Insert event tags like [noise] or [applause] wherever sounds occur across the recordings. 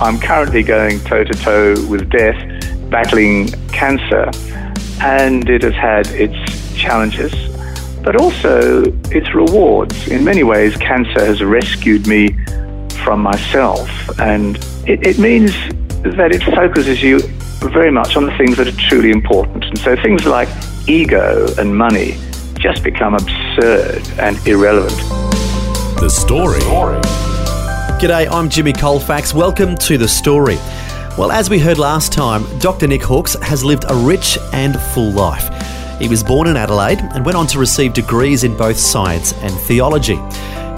I'm currently going toe to toe with death, battling cancer, and it has had its challenges, but also its rewards. In many ways, cancer has rescued me from myself, and it, it means that it focuses you very much on the things that are truly important. And so things like ego and money just become absurd and irrelevant. The Story. G'day, I'm Jimmy Colfax. Welcome to The Story. Well, as we heard last time, Dr. Nick Hawkes has lived a rich and full life. He was born in Adelaide and went on to receive degrees in both science and theology.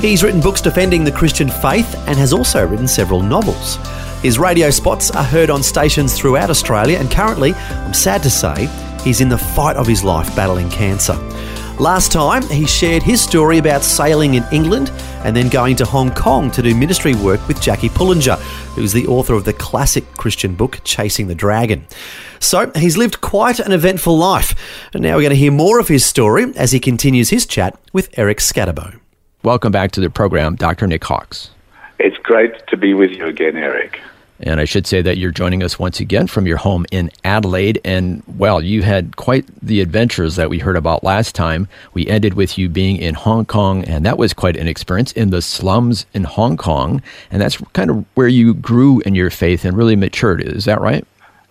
He's written books defending the Christian faith and has also written several novels. His radio spots are heard on stations throughout Australia, and currently, I'm sad to say, he's in the fight of his life battling cancer. Last time, he shared his story about sailing in England and then going to Hong Kong to do ministry work with Jackie Pullinger, who's the author of the classic Christian book Chasing the Dragon. So he's lived quite an eventful life, and now we're going to hear more of his story as he continues his chat with Eric Scatterbo. Welcome back to the program, Dr. Nick Hawkes. It's great to be with you again, Eric. And I should say that you're joining us once again from your home in Adelaide. And well, you had quite the adventures that we heard about last time. We ended with you being in Hong Kong, and that was quite an experience in the slums in Hong Kong. And that's kind of where you grew in your faith and really matured. Is that right?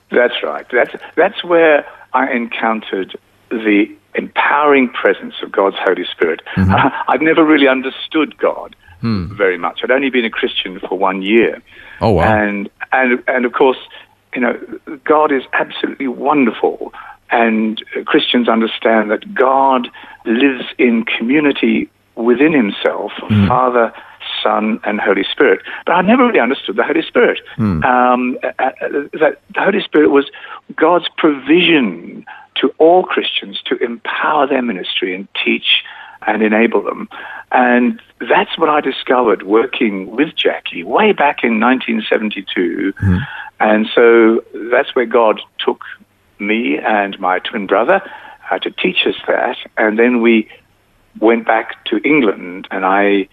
That's right. That's, that's where I encountered the empowering presence of God's Holy Spirit. Mm-hmm. Uh, [laughs] I've never really understood God hmm. very much. I'd only been a Christian for one year. Oh wow! And and and of course, you know, God is absolutely wonderful, and Christians understand that God lives in community within Himself, mm. Father. Son and Holy Spirit, but I never really understood the Holy Spirit. Mm. Um, uh, uh, that the Holy Spirit was God's provision to all Christians to empower their ministry and teach and enable them. And that's what I discovered working with Jackie way back in 1972. Mm-hmm. And so that's where God took me and my twin brother uh, to teach us that. And then we went back to England, and I.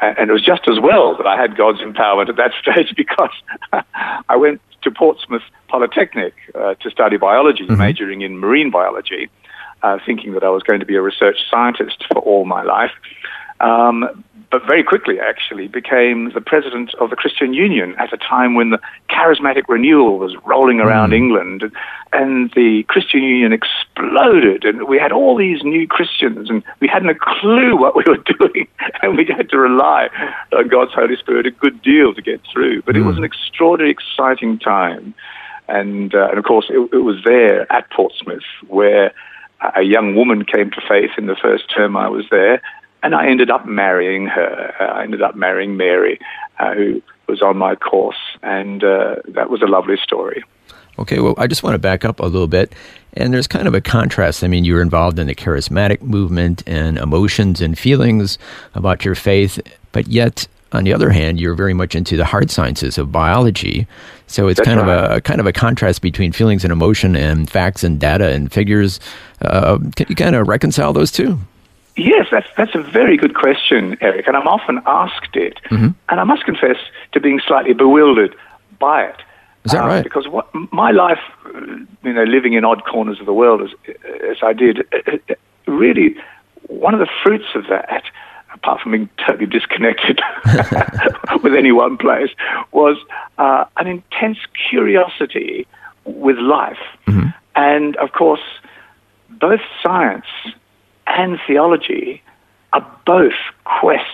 And it was just as well that I had God's empowerment at that [laughs] stage because [laughs] I went to Portsmouth Polytechnic uh, to study biology, mm-hmm. majoring in marine biology uh, thinking that I was going to be a research scientist for all my life. Um, but very quickly, actually, became the president of the Christian Union at a time when the charismatic renewal was rolling around mm. England, and the Christian Union exploded, and we had all these new Christians, and we hadn't a clue what we were [laughs] doing, and we had to rely on God's Holy Spirit a good deal to get through. But mm. it was an extraordinarily exciting time, and uh, and of course, it, it was there at Portsmouth where a young woman came to faith in the first term I was there, and I ended up marrying her. Uh, I ended up marrying Mary, uh, who was on my course, and uh, that was a lovely story. Okay, well, I just want to back up a little bit. And there's kind of a contrast. I mean, you were involved in the charismatic movement and emotions and feelings about your faith, but yet on the other hand, you're very much into the hard sciences of biology. So it's That's kind right. of a kind of a contrast between feelings and emotion and facts and data and figures. Uh, can you kind of reconcile those two? Yes, that's that's a very good question, Eric, and I'm often asked it, mm-hmm. and I must confess to being slightly bewildered by it. Is that um, right? Because what my life, you know, living in odd corners of the world as as I did, really, one of the fruits of that apart from being totally disconnected [laughs] [laughs] with any one place, was uh, an intense curiosity with life. Mm-hmm. And of course, both science and theology are both quests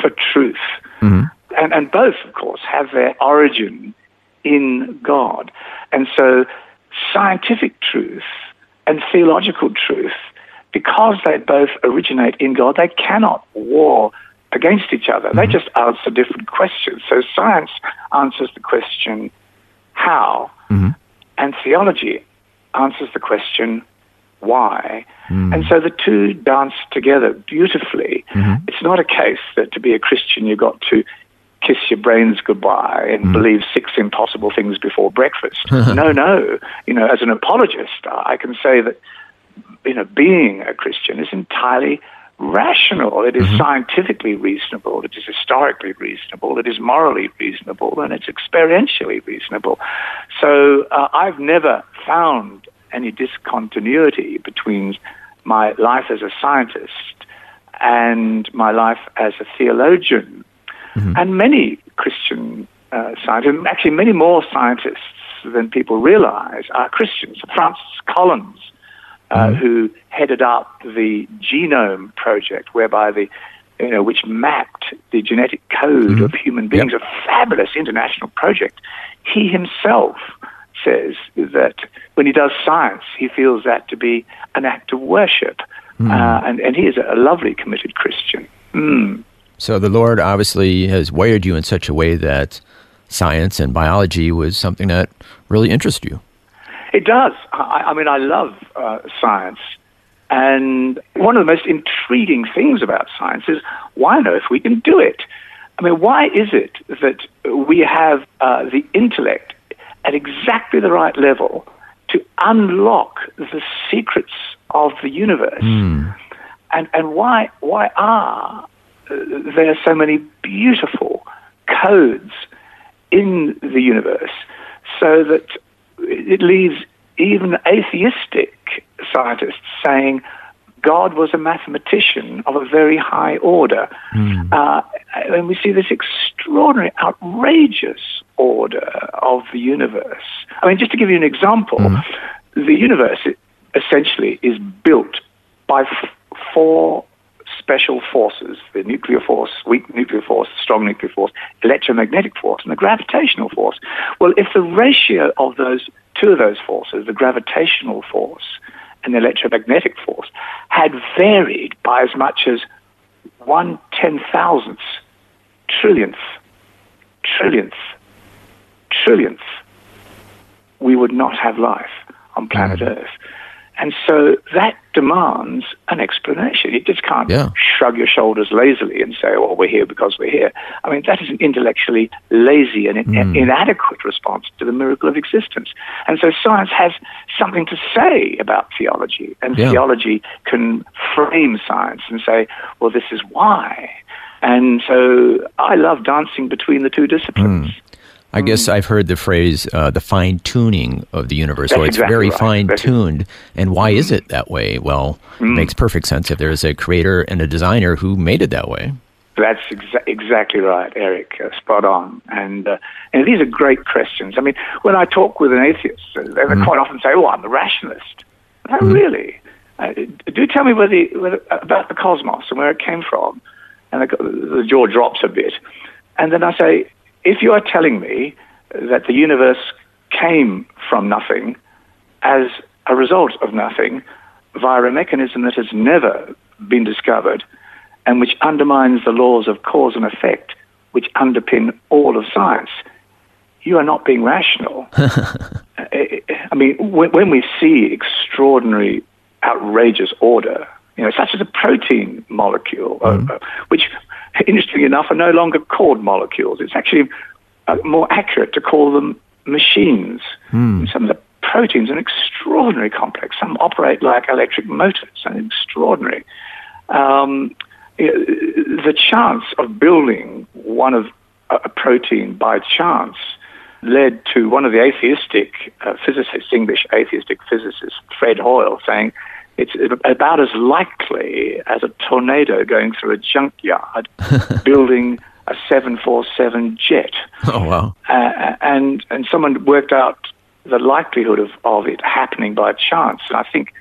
for truth. Mm-hmm. And, and both, of course, have their origin in God. And so, scientific truth and theological truth because they both originate in God, they cannot war against each other. Mm-hmm. They just answer different questions. So science answers the question, how, Mhm. and theology answers the question why. Mm. And so the two dance together beautifully. Mhm. It's not a case that to be a Christian you got to kiss your brains goodbye and Mm. believe six impossible things before breakfast. [laughs] no, no. You know, as an apologist, I can say that you know being a Christian is entirely rational. It is scientifically reasonable. It is historically reasonable. It is morally reasonable, and it's experientially reasonable. So uh, I've never found any discontinuity between my life as a scientist and my life as a theologian. And many Christian uh, scientists, actually many more scientists than people realize, are Christians. Francis Collins, uh, who headed up the genome project, whereby the you know, which mapped the genetic code of human beings, a fabulous international project. He himself says that when he does science, he feels that to be an act of worship. Uh, and, and he is a lovely, committed Christian. Mm. So the Lord obviously has wired you in such a way that science and biology was something that really interested you. It does. I, I mean, I love uh, science. And one of the most intriguing things about science is why on earth we can do it. I mean, why is it that we have uh, the intellect at exactly the right level to unlock the secrets of the universe? And, and why, why are uh, there so many beautiful codes in the universe so that it leaves even atheistic scientists saying God was a mathematician of a very high order. Uh, and we see this extraordinary, outrageous order of the universe. I mean, just to give you an example, mm-hmm. the universe essentially is built by f- four special forces the nuclear force, weak nuclear force, strong nuclear force, electromagnetic force, and the gravitational force. Well, if the ratio of those two of those forces, the gravitational force and the electromagnetic force, had varied by as much as one ten thousandth, trillionth, trillionth, trillionth, we would not have life on planet mm. Earth. And so that demands an explanation. You just can't Yeah. shrug your shoulders lazily and say, well, we're here because we're here. I mean, that is an intellectually lazy and in- mm. inadequate response to the miracle of existence. And so science has something to say about theology, and Yeah. theology can frame science and say, well, this is why. And so I love dancing between the two disciplines. Mm. I guess I've heard the phrase uh, the fine tuning of the universe. so That's it's exactly very right. fine tuned. And why is it that way? Well, it makes perfect sense if there's a creator and a designer who made it that way. That's exa- exactly right, Eric. Uh, spot on. And uh, and these are great questions. I mean, when I talk with an atheist, uh, they they quite often say, "Oh, I'm a rationalist." No, really. Uh, do tell me whether, whether about the cosmos and where it came from. And the, the jaw drops a bit. And then I say, if you are telling me that the universe came from nothing as a result of nothing via a mechanism that has never been discovered and which undermines the laws of cause and effect, which underpin all of science, you are not being rational. [laughs] I mean, when we see extraordinary, outrageous order, you know, such as a protein molecule, uh, uh, which, interestingly enough, are no longer called molecules. It's actually uh, more accurate to call them machines. Some of the proteins are extraordinarily complex. Some operate like electric motors. And extraordinary. Um, the chance of building one of a protein by chance led to one of the atheistic uh, physicists, English atheistic physicist Fred Hoyle, saying it's about as likely as a tornado going through a junkyard [laughs] building a 747 jet. Oh, wow. Uh, and, and someone worked out the likelihood of, of it happening by chance. And I think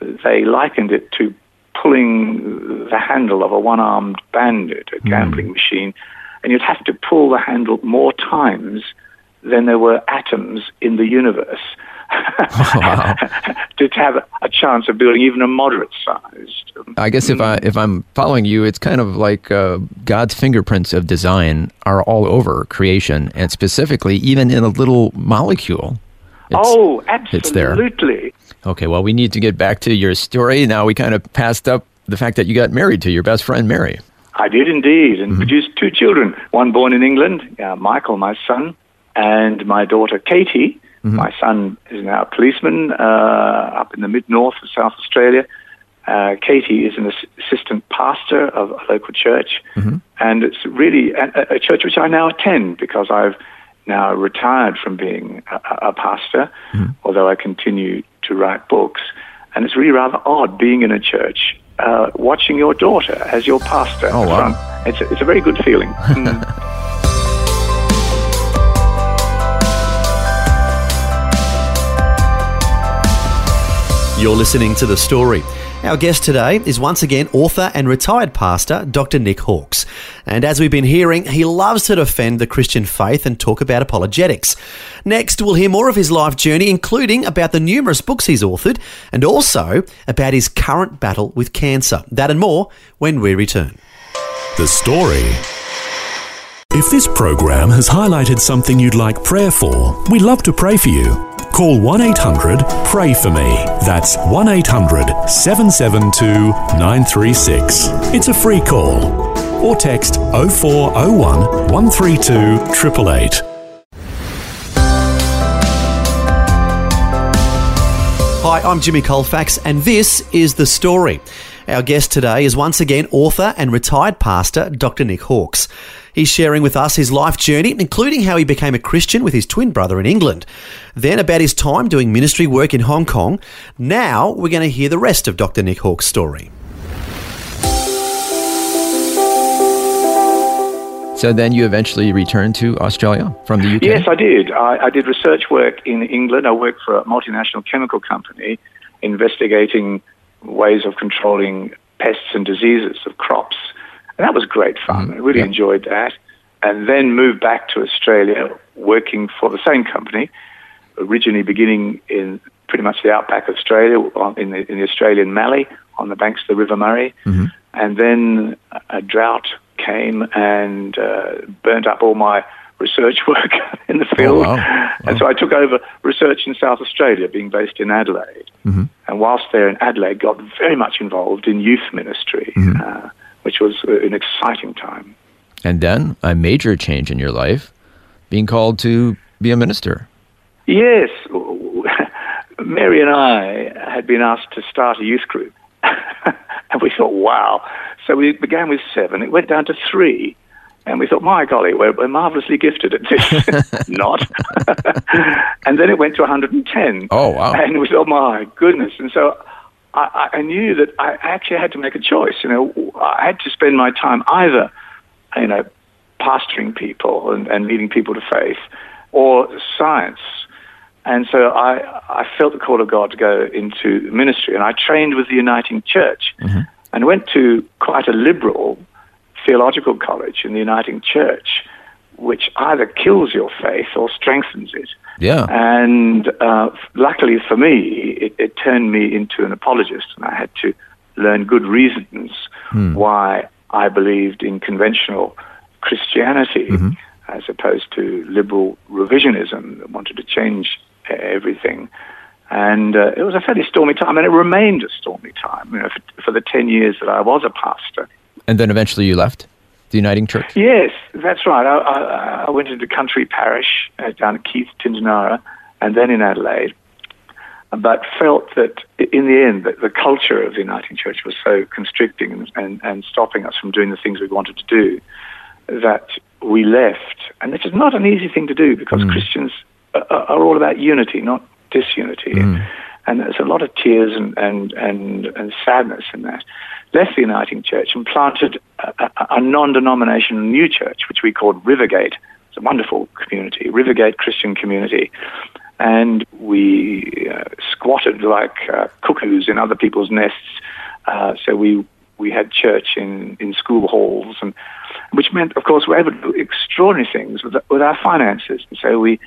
they likened it to pulling the handle of a one armed bandit, a gambling machine, and you'd have to pull the handle more times than there were atoms in the universe. [laughs] wow. to have a, chance of building even a moderate sized. I guess if I if I'm following you, it's kind of like uh, God's fingerprints of design are all over creation, and specifically even in a little molecule. It's, oh, absolutely. it's there. Okay, well, we need to get back to your story. Now we kind of passed up the fact that you got married to your best friend Mary. I did indeed, and produced two children. One born in England, uh, Michael, my son, and my daughter Katie. My son is now a policeman uh, up in the mid north of South Australia. Uh, Katie is an assistant pastor of a local church, and it's really a, a church which I now attend because I've now retired from being a, a- pastor, although I continue to write books. And it's really rather odd being in a church, uh, watching your daughter as your pastor. Oh, wow. It's a, it's a very good feeling. [laughs] You're listening to The Story. Our guest today is once again author and retired pastor Dr. Nick Hawkes. And as we've been hearing, he loves to defend the Christian faith and talk about apologetics. Next, we'll hear more of his life journey, including about the numerous books he's authored and also about his current battle with cancer. That and more when we return. The Story. If this program has highlighted something you'd like prayer for, we'd love to pray for you. Call 1 800 Pray For Me. That's 1 800 772 936. It's a free call. Or text 0401 132 888. Hi, I'm Jimmy Colfax, and this is The Story. Our guest today is once again author and retired pastor Dr. Nick Hawkes. He's sharing with us his life journey, including how he became a Christian with his twin brother in England, then about his time doing ministry work in Hong Kong. Now we're going to hear the rest of Dr. Nick Hawkes' story. So then you eventually returned to Australia from the UK. Yes, I did. I, I did research work in England. I worked for a multinational chemical company investigating ways of controlling pests and diseases of crops. And that was great fun. I really enjoyed that. And then moved back to Australia working for the same company, originally beginning in pretty much the outback of Australia, on, in, the, in the Australian Mallee, on the banks of the River Murray. And then a drought came and uh, burnt up all my research [laughs] work in the field. wow. And so I took over research in South Australia, being based in Adelaide. And whilst there in Adelaide, got very much involved in youth ministry, uh, which was uh, an exciting time. And then a major change in your life, being called to be a minister. Yes, [laughs] Mary and I had been asked to start a youth group. [laughs] and we thought, wow. So we began with seven. It went down to three. And we thought, my golly, we're, we're marvelously gifted at this. [laughs] Not. and then it went to 110. Oh, wow. And we thought, my goodness. And so I, I knew that I actually had to make a choice. You know, I had to spend my time either, you know, pastoring people and, and leading people to faith or science. And so I, I felt the call of God to go into ministry. And I trained with the Uniting Church mm-hmm. and went to quite a liberal theological college in the Uniting Church, which either kills your faith or strengthens it. Yeah. And uh, luckily for me, it, it turned me into an apologist, and I had to learn good reasons why I believed in conventional Christianity as opposed to liberal revisionism that wanted to change everything. And uh, it was a fairly stormy time, and it remained a stormy time you know, for, for the 10 years that I was a pastor. And then eventually you left the Uniting Church. Yes, that's right. I, I, I went into country parish uh, down at Keith, Tintinara, and then in Adelaide, but felt that in the end that the culture of the Uniting Church was so constricting and, and, and stopping us from doing the things we wanted to do that we left. And this is not an easy thing to do because Christians are, are all about unity, not disunity. And there's a lot of tears and, and, and, and sadness in that. Left the Uniting Church and planted a, a, a non denominational new church, which we called Rivergate. It's a wonderful community, Rivergate Christian community. And we uh, squatted like uh, cuckoos in other people's nests. Uh, so we, we had church in, in school halls, and which meant, of course, we were able to do extraordinary things with, with our finances. And so we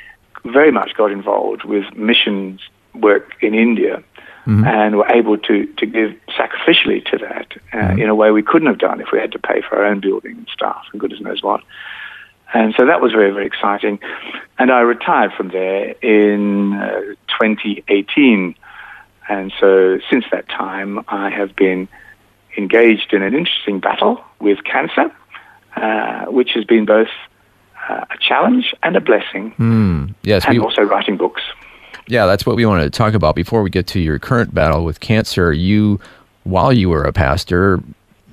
very much got involved with missions work in India. And were able to, to give sacrificially to that uh, in a way we couldn't have done if we had to pay for our own building and staff and goodness knows what. And so that was very, very exciting. And I retired from there in uh, 2018. And so since that time, I have been engaged in an interesting battle with cancer, uh, which has been both uh, a challenge and a blessing, Yes, and we, also writing books. Yeah, that's what we wanted to talk about before we get to your current battle with cancer. You, while you were a pastor,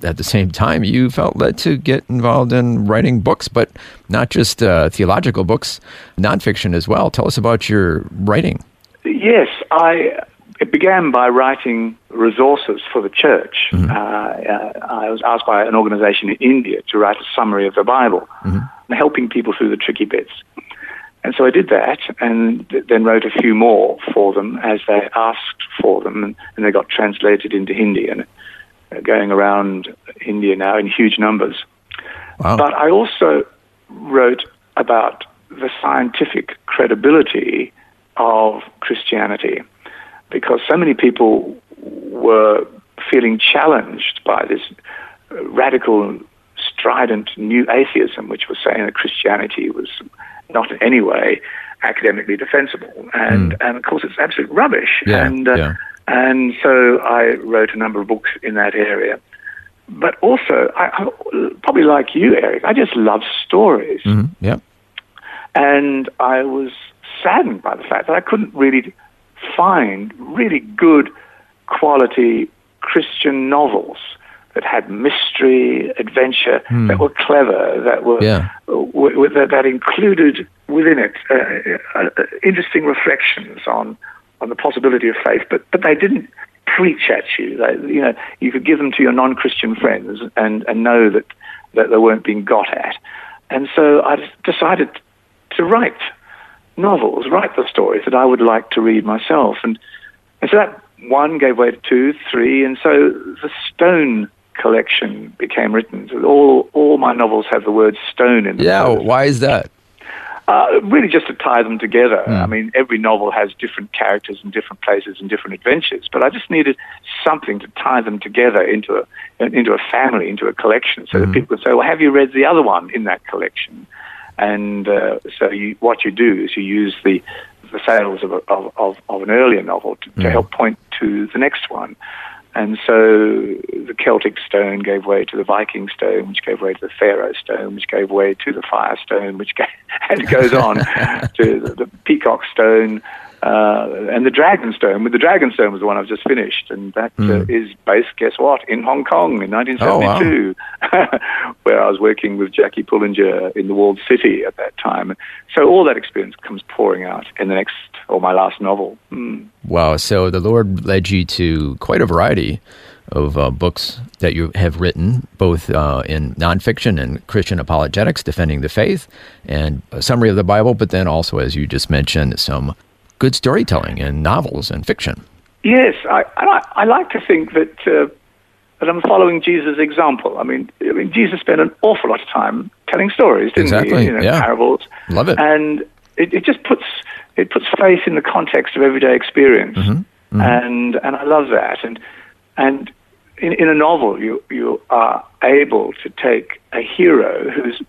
at the same time, you felt led to get involved in writing books, but not just uh, theological books, nonfiction as well. Tell us about your writing. Yes, I it began by writing resources for the church. Uh, uh, I was asked by an organization in India to write a summary of the Bible, and helping people through the tricky bits. And so I did that, and then wrote a few more for them as they asked for them, and, they got translated into Hindi and uh, going around India now in huge numbers. Wow. But I also wrote about the scientific credibility of Christianity because so many people were feeling challenged by this radical, strident new atheism, which was saying that Christianity was not in any way academically defensible. And, and of course, it's absolute rubbish. Yeah, and, uh, yeah. and so I wrote a number of books in that area. But also, I, I probably like you, Eric, I just love stories. Mhm. Yep. And I was saddened by the fact that I couldn't really find really good quality Christian novels that had mystery, adventure, that were clever, that were Yeah. w- w- that, that included within it uh, uh, uh, interesting reflections on on the possibility of faith, but but they didn't preach at you. They, you know, you could give them to your non-Christian friends and and know that that they weren't being got at. And so I decided to write novels, write the stories that I would like to read myself. And, and so that one gave way to two, three, and so the Stone collection became written. All, all my novels have the word stone in them. Yeah. Why is that? uh, really just to tie them together. I mean, every novel has different characters and different places and different adventures, but I just needed something to tie them together into a into a family, into a collection, so that people would say, "Well, have you read the other one in that collection?" And uh, so, you, what you do is you use the the sales of, a, of, of, of an earlier novel to, to help point to the next one. And so the Celtic stone gave way to the Viking stone, which gave way to the Pharaoh stone, which gave way to the fire stone, which gave, [laughs] and it goes on [laughs] to the, the peacock stone uh, and the dragon stone. But the dragon stone was the one I've just finished, and that uh, is based, guess what, in Hong Kong in 1972, [laughs] where I was working with Jackie Pullinger in the walled city at that time. So all that experience comes pouring out in the next, or my last novel. Mm. Wow. So the Lord led you to quite a variety of uh, books that you have written, both uh, in nonfiction and Christian apologetics, defending the faith, and a summary of the Bible, but then also, as you just mentioned, some good storytelling in novels and fiction. Yes, I, I, I like to think that uh, that I'm following Jesus' example. I mean, I mean, Jesus spent an awful lot of time telling stories, didn't Exactly, he? You know, yeah. parables. Love it. And it, it just puts it puts faith in the context of everyday experience, Mm-hmm, and and I love that. And and in, in a novel, you you are able to take a hero who's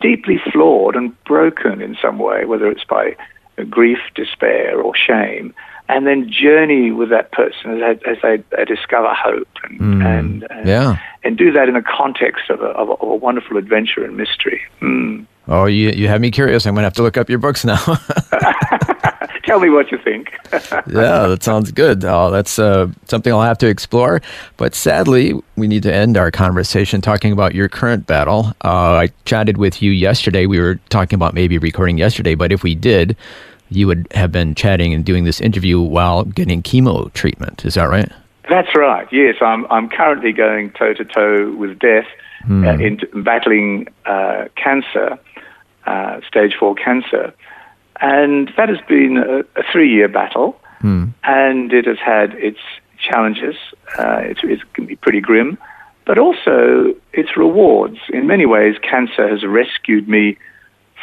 deeply flawed and broken in some way, whether it's by grief, despair, or shame, and then journey with that person as they, as they, they discover hope and, and, and, Mm. Yeah. and do that in the context of a, of a, of a wonderful adventure and mystery. Mm. Oh, you, you have me curious. I'm going to have to look up your books now. [laughs] [laughs] Tell me what you think. [laughs] yeah, that sounds good. Oh, that's uh, something I'll have to explore. But sadly, we need to end our conversation talking about your current battle. Uh, I chatted with you yesterday. We were talking about maybe recording yesterday, but if we did, you would have been chatting and doing this interview while getting chemo treatment. Is that right? That's right. Yes, I'm. I'm currently going toe to toe with death, uh, in battling uh, cancer, uh, stage four cancer, and that has been a, a three-year battle, and it has had its challenges. Uh, it's, it can be pretty grim, but also its rewards. In many ways, cancer has rescued me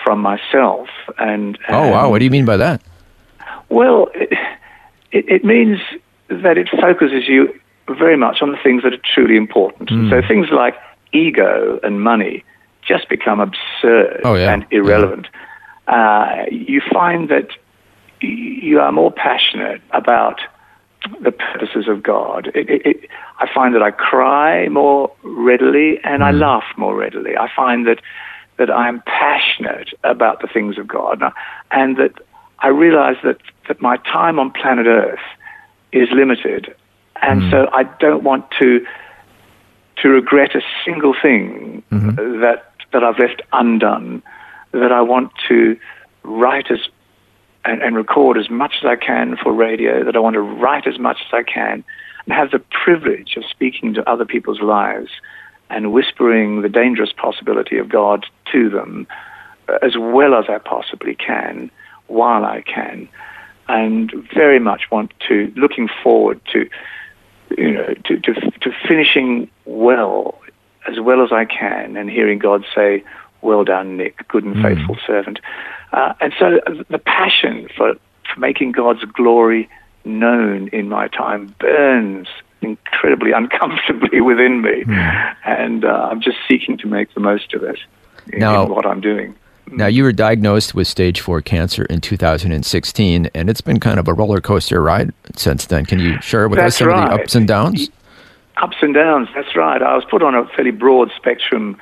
from myself. And, oh wow, what do you mean by that? Well, it, it, it means that it focuses you very much on the things that are truly important. Mm. So things like ego and money just become absurd oh, yeah. and irrelevant. Yeah. Uh, you find that you are more passionate about the purposes of God. It, it, it, I find that I cry more readily and mm. I laugh more readily. I find that that I'm passionate about the things of God, and that I realize that that my time on planet Earth is limited, and mm. so I don't want to to regret a single thing mm-hmm. that that I've left undone. That I want to write as and, and record as much as I can for radio, that I want to write as much as I can, and have the privilege of speaking to other people's lives and whispering the dangerous possibility of God to them uh, as well as I possibly can while I can, and very much want to, looking forward to, you know, to, to, to finishing well as well as I can and hearing God say, well done, Nick, good and mm. faithful servant. Uh, and so the passion for, for making God's glory known in my time burns incredibly [laughs] uncomfortably within me. Mm. And uh, I'm just seeking to make the most of it in, now, in what I'm doing. Now, you were diagnosed with stage four cancer in 2016, and it's been kind of a roller coaster ride since then. Can you share with that's us some right. of the ups and downs? Ups and downs, that's right. I was put on a fairly broad spectrum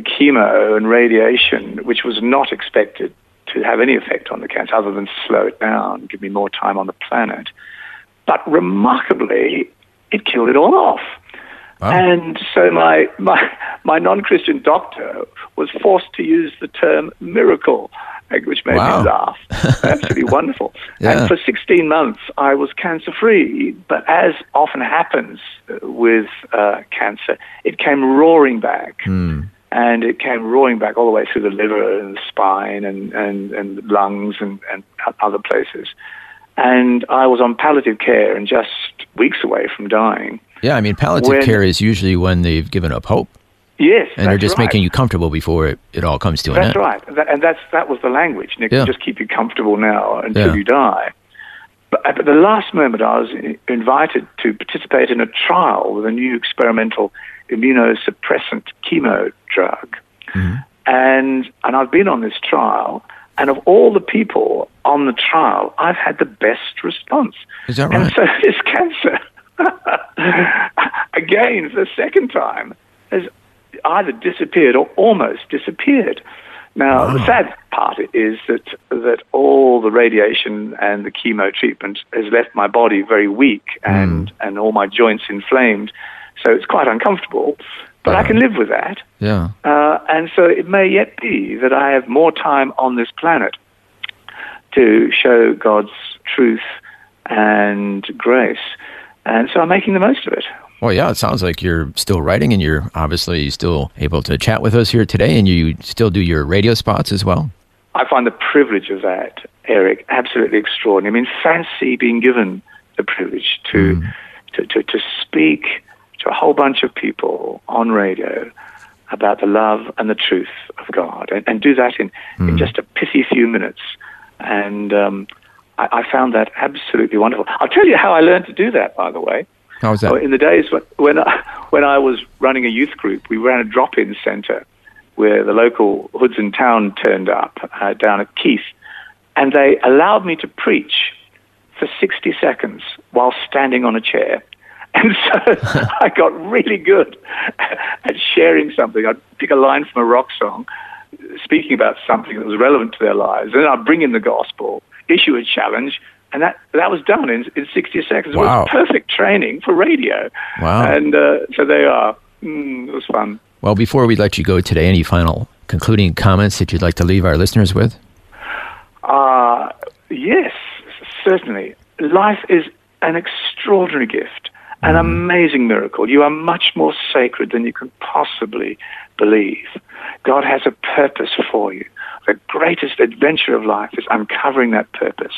chemo and radiation, which was not expected to have any effect on the cancer other than slow it down, give me more time on the planet. But remarkably, it killed it all off. Oh. And so my, my, my non Christian doctor was forced to use the term miracle, which made wow. me laugh. [laughs] Absolutely wonderful. Yeah. And for 16 months, I was cancer free. But as often happens with uh, cancer, it came roaring back. Mm and it came roaring back all the way through the liver and the spine and, and, and lungs and, and other places. And I was on palliative care and just weeks away from dying. Yeah, I mean, palliative when, care is usually when they've given up hope. Yes, and they're just right. making you comfortable before it, it all comes to an end. That's right, and that's that was the language. Nick, yeah. just keep you comfortable now until yeah. you die. But uh, at the last moment, I was invited to participate in a trial with a new experimental immunosuppressant chemo drug. Mm-hmm. And, and I've been on this trial, and of all the people on the trial, I've had the best response. Is that right? And so [laughs] this cancer, [laughs] again, for the second time, has either disappeared or almost disappeared. Now, wow. the sad part is that that all the radiation and the chemo treatment has left my body very weak and, mm. and all my joints inflamed. So it's quite uncomfortable, but I can live with that. Yeah. Uh, and so it may yet be that I have more time on this planet to show God's truth and grace. And so I'm making the most of it. Well, yeah, it sounds like you're still writing and you're obviously still able to chat with us here today and you still do your radio spots as well. I find the privilege of that, Eric, absolutely extraordinary. I mean, fancy being given the privilege to, mm. to, to, to speak to a whole bunch of people on radio about the love and the truth of God, and, and do that in, mm. in hmm. just a pithy few minutes. And um, I, I, found that absolutely wonderful. I'll tell you how I learned to do that, by the way. How was that? In the days when, when, I, when I was running a youth group, we ran a drop-in centre where the local hoods in town turned up uh, down at Keith, and they allowed me to preach for 60 seconds while standing on a chair. And so [laughs] I got really good at sharing something. I'd pick a line from a rock song, speaking about something that was relevant to their lives, and then I'd bring in the gospel, issue a challenge, and that that was done in, in 60 seconds. Wow. It was perfect training for radio. Wow. And uh, so they are. Mm, it was fun. Well, before we let you go today, any final concluding comments that you'd like to leave our listeners with? Uh, yes, certainly. Life is an extraordinary gift an mm. amazing miracle. You are much more sacred than you can possibly believe. God has a purpose for you. The greatest adventure of life is uncovering that purpose,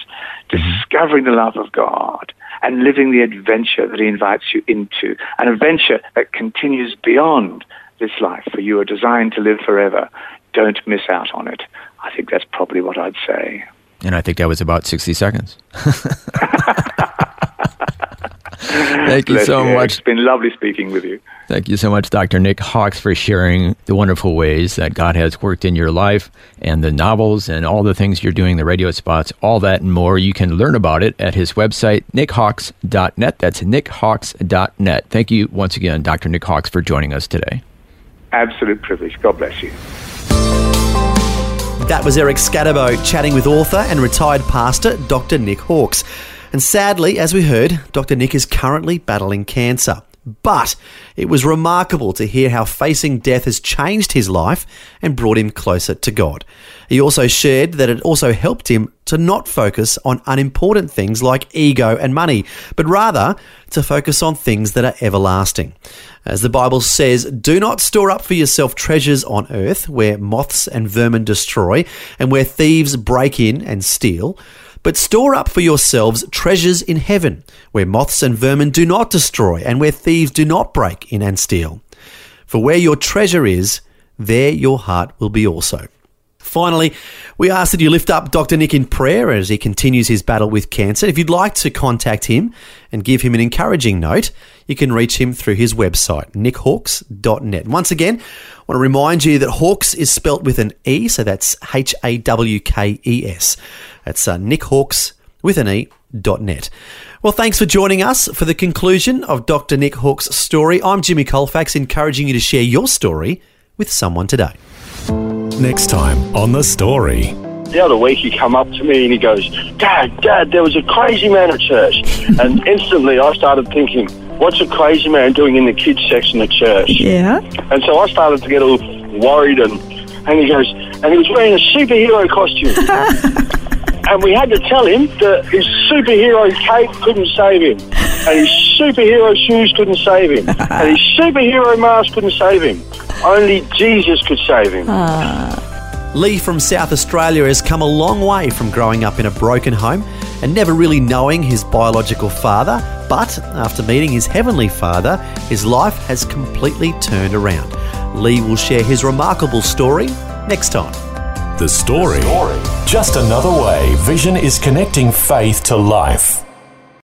mm-hmm. discovering the love of God, and living the adventure that He invites you into. An adventure that continues beyond this life, for you are designed to live forever. don't miss out on it. I think that's probably what I'd say. And I think that was about 60 seconds. [laughs] [laughs] Thank you so much. It's been lovely speaking with you. Thank you so much, Dr. Nick Hawkes, for sharing the wonderful ways that God has worked in your life and the novels and all the things you're doing, the radio spots, all that and more. You can learn about it at his website, nickhawkes.net. That's nickhawkes.net. Thank you once again, Dr. Nick Hawkes, for joining us today. Absolute privilege. God bless you. That was Eric Scatterbo chatting with author and retired pastor Dr. Nick Hawkes. And sadly, as we heard, Dr. Nick is currently battling cancer. But it was remarkable to hear how facing death has changed his life and brought him closer to God. He also shared that it also helped him to not focus on unimportant things like ego and money, but rather to focus on things that are everlasting. As the Bible says, do not store up for yourself treasures on earth where moths and vermin destroy and where thieves break in and steal. But store up for yourselves treasures in heaven, where moths and vermin do not destroy, and where thieves do not break in and steal. For where your treasure is, there your heart will be also. Finally, we ask that you lift up Dr. Nick in prayer as he continues his battle with cancer. If you'd like to contact him and give him an encouraging note, you can reach him through his website, nickhawkes.net. Once again, I want to remind you that Hawkes is spelt with an E, so that's H A W K E S. That's uh, nickhawkes with an E. Dot net. Well, thanks for joining us for the conclusion of Dr. Nick Hawkes' story. I'm Jimmy Colfax, encouraging you to share your story with someone today. Next time on The Story. The other week he come up to me and he goes, Dad, Dad, there was a crazy man at church. [laughs] and instantly I started thinking, what's a crazy man doing in the kids section of church? Yeah. And so I started to get all worried and, and he goes, and he was wearing a superhero costume. [laughs] and we had to tell him that his superhero cape couldn't save him. And his superhero shoes couldn't save him. [laughs] And his superhero mask couldn't save him. Only Jesus could save him. Ah. Lee from South Australia has come a long way from growing up in a broken home and never really knowing his biological father, but after meeting his heavenly father, his life has completely turned around. Lee will share his remarkable story next time. The Story. Just another way Vision is connecting faith to life.